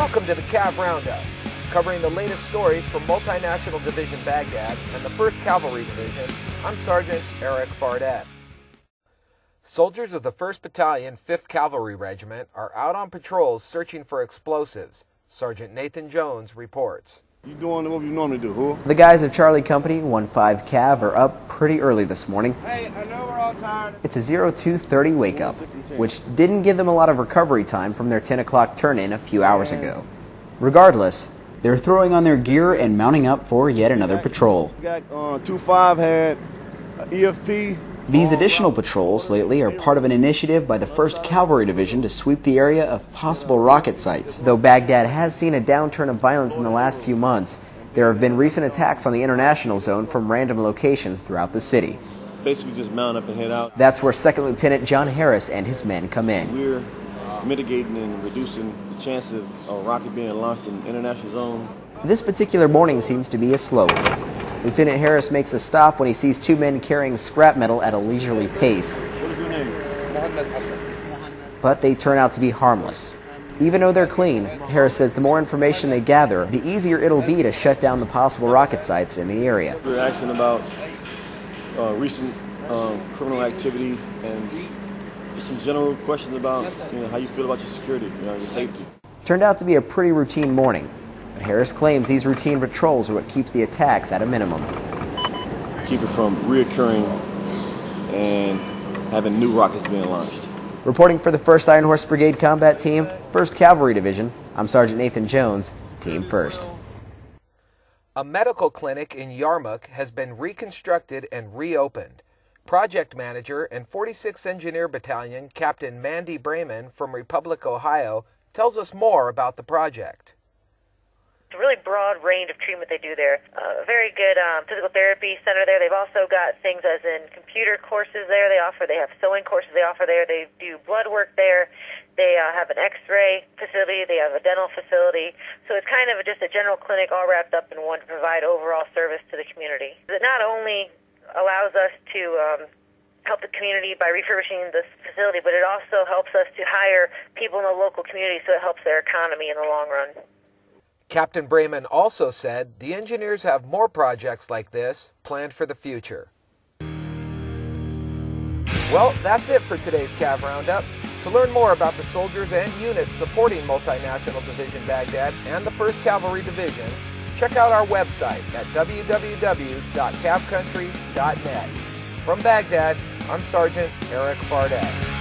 Welcome to the Cav Roundup, covering the latest stories from Multinational Division Baghdad and the 1st Cavalry Division. I'm Sergeant Erik Fardette. Soldiers of the 1st Battalion, 5th Cavalry Regiment are out on patrols searching for explosives. Sergeant Nathan Jones reports. You doing what you normally do, who? The guys of Charlie Company 1-5 Cav are up pretty early this morning. Hey, I know we're all tired. It's a 0230 wake up, which didn't give them a lot of recovery time from their 10 o'clock turn in a few hours ago. Regardless, they're throwing on their gear and mounting up for yet another patrol. Got uh, 2-5 had uh, EFP. These additional patrols lately are part of an initiative by the 1st Cavalry Division to sweep the area of possible rocket sites. Though Baghdad has seen a downturn of violence in the last few months, there have been recent attacks on the international zone from random locations throughout the city. Basically just mount up and head out. That's where 2nd Lieutenant John Harris and his men come in. We're mitigating and reducing the chance of a rocket being launched in international zone. This particular morning seems to be a slow one. Lieutenant Harris makes a stop when he sees two men carrying scrap metal at a leisurely pace. What is your name? Mohammed but they turn out to be harmless. Even though they're clean, Harris says the more information they gather, the easier it'll be to shut down the possible rocket sites in the area. We're asking about uh, recent um, criminal activity and just some general questions about you know, how you feel about your security, you know, your safety. Turned out to be a pretty routine morning, but Harris claims these routine patrols are what keeps the attacks at a minimum. Keep it from reoccurring and having new rockets being launched. Reporting for the 1st Iron Horse Brigade Combat Team, 1st Cavalry Division, I'm Sergeant Nathan Jones, Team 1st. A medical clinic in Yarmouk has been reconstructed and reopened. Project manager and 46th Engineer Battalion Captain Mandy Brayman from Republic, Ohio, tells us more about the project. It's a really broad range of treatment they do there. A uh, very good um, physical therapy center there. They've also got things as in computer courses there. They offer. They have sewing courses they offer there. They do blood work there. They uh, have an X-ray facility. They have a dental facility. So it's kind of just a general clinic all wrapped up in one to provide overall service to the community. It not only allows us to um, help the community by refurbishing this facility, but it also helps us to hire people in the local community so it helps their economy in the long run. Captain Brayman also said the engineers have more projects like this planned for the future. Well, that's it for today's CAV Roundup. To learn more about the soldiers and units supporting Multinational Division Baghdad and the 1st Cavalry Division, check out our website at www.cavcountry.net. From Baghdad, I'm Sergeant Erik Fardette.